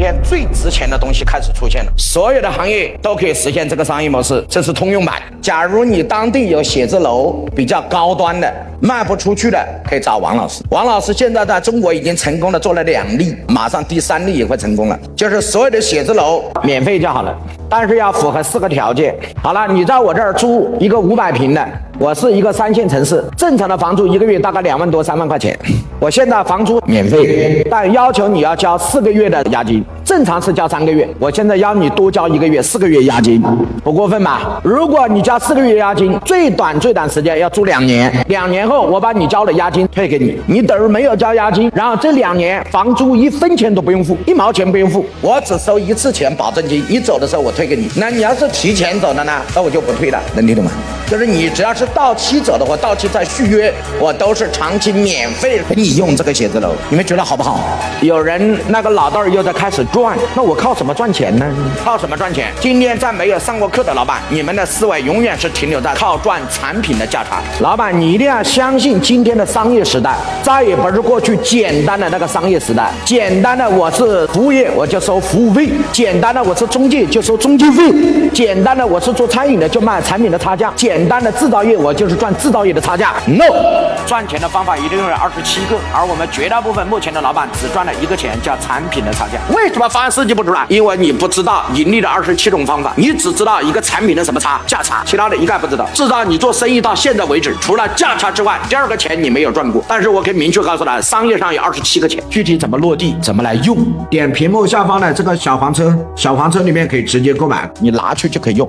天最值钱的东西开始出现了，所有的行业都可以实现这个商业模式，这是通用版。假如你当地有写字楼比较高端的卖不出去的，可以找王老师。王老师现在在中国已经成功的做了两例，马上第三例也会成功了，就是所有的写字楼免费就好了，但是要符合四个条件。好了，你在我这儿租一个五百平的，我是一个三线城市，正常的房租一个月大概两万多三万块钱，我现在房租免费，但要求你要交四个月的押金。正常是交三个月，我现在要你多交一个月，四个月押金，不过分吧？如果你交四个月押金，最短最短时间要租两年，两年后我把你交的押金退给你，你等于没有交押金，然后这两年房租一分钱都不用付，一毛钱不用付，我只收一次钱保证金，你走的时候我退给你。那你要是提前走的呢，那我就不退了，能听懂吗？就是你只要是到期走的话，到期再续约，我都是长期免费给你用这个写字楼，你们觉得好不好？有人那个老道又在开始转。赚，那我靠什么赚钱呢？靠什么赚钱？今天在没有上过课的老板，你们的思维永远是停留在靠赚产品的价差。老板，你一定要相信今天的商业时代，再也不是过去简单的那个商业时代。简单的我是服务业，我就收服务费；简单的我是中介，就收中介费；简单的我是做餐饮的，就卖产品的差价；简单的制造业，我就是赚制造业的差价。No，赚钱的方法一定有二十七个，而我们绝大部分目前的老板只赚了一个钱，叫产品的差价。为什么？方案设计不出来，因为你不知道盈利的二十七种方法，你只知道一个产品的什么差价差，其他的一概不知道。至少你做生意到现在为止，除了价差之外，第二个钱你没有赚过。但是我可以明确告诉他，商业上有二十七个钱，具体怎么落地，怎么来用，点屏幕下方的这个小黄车，小黄车里面可以直接购买，你拿去就可以用。